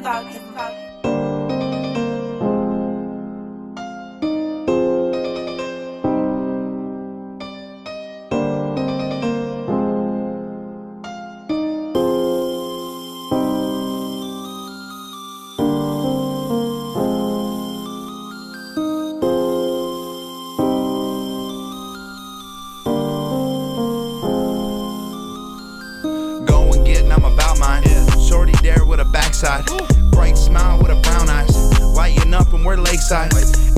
about. Go and get, I'm about mine. Shorty there with a backside. Bright smile with a brown eyes. Lighting up and we're lakeside.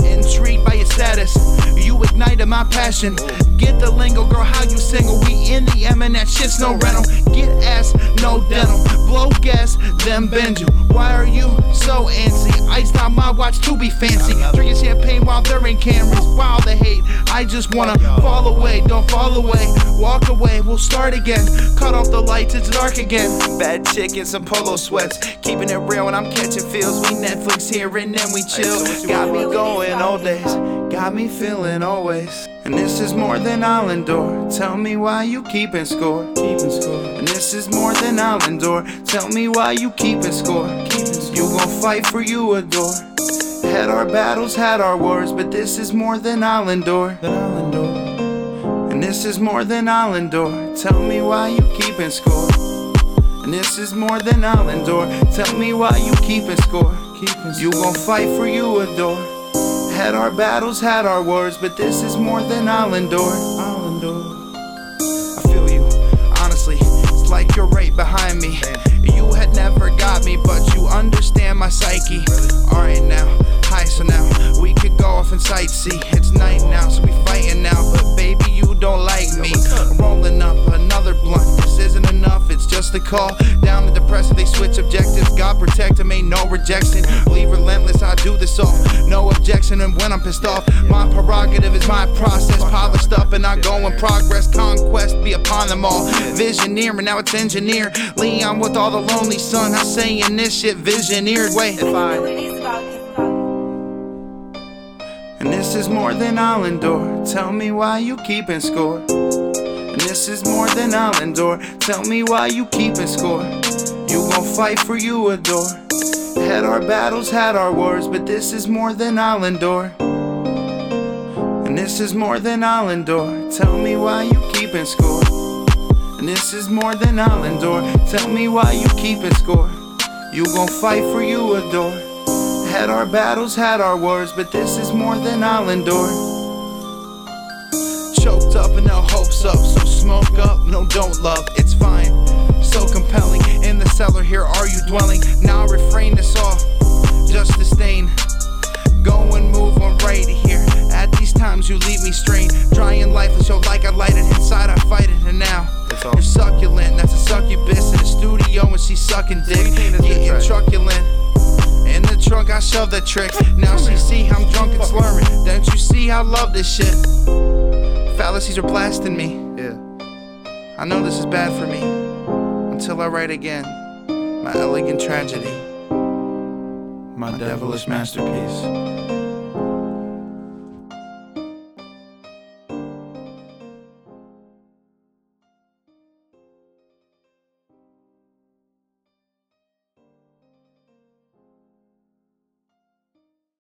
Intrigued by your status, you ignited my passion. Get the lingo, girl, how you single? We in the M and that shit's no rental. Get ass, no dental. Blow gas, then bend you. Why are you so antsy? Iced out my watch to be fancy. Drinking champagne while they're in cameras. Wow, the hate. I just wanna fall away, don't fall away. Walk away, we'll start again. Cut off the lights, it's dark again. Bad chick in some polo sweats. Keeping it real when I'm catching feels. We Netflix here and then we chill. Got me going all days. Got me feeling always. And this is more than I'll endure. Tell me why you keeping score. Keeping score. And this is more than I'll endure. Tell me why you keeping score. Keeping score. You gon' fight for you adore. Had our battles, had our wars, but this is more than I'll endure. And this is more than I'll endure. Tell me why you keeping score. And this is more than I'll endure. Tell me why you keeping score. You gon' fight for you adore. Had our battles, had our wars, but this is more than I'll endure. I'll endure. I feel you, honestly. It's like you're right behind me. You had never got me, but you understand my psyche. Alright now, hi, so now we could go off and sightsee. Call. Down to depressing, they switch objectives. God protect them, ain't no rejection. Leave relentless, I do this all. No objection, and when I'm pissed off, my prerogative is my process. Polished up, and I go in progress. Conquest be upon them all. Visioneer, and now it's engineer. Leon with all the lonely sun. I'm saying this shit visioneered. Wait, if I. It's about you. And this is more than I'll endure. Tell me why you keeping score. And this is more than I'll endure. Tell me why you keep keeping score. You gon' fight for you adore. Had our battles, had our wars, but this is more than I'll endure. And this is more than I'll endure. Tell me why you keep keeping score. And this is more than I'll endure. Tell me why you keeping score. You gon' fight for you adore. Had our battles, had our wars, but this is more than I'll endure. Choked up and no hopes up, so smoke up, no don't love, it's fine. So compelling, in the cellar here are you dwelling? Now refrain this all, just disdain. Go and move on right here. At these times you leave me strained. Drying lifeless, so like I light it inside, I fight it, and now you're succulent. That's a succubus in the studio and she's sucking dick. Getting truculent. In the trunk, I shove the tricks. Now she see I'm drunk and slurring. Don't you see how I love this shit? Fallacies are blasting me. Yeah. I know this is bad for me. Until I write again. My elegant tragedy. My devilish masterpiece.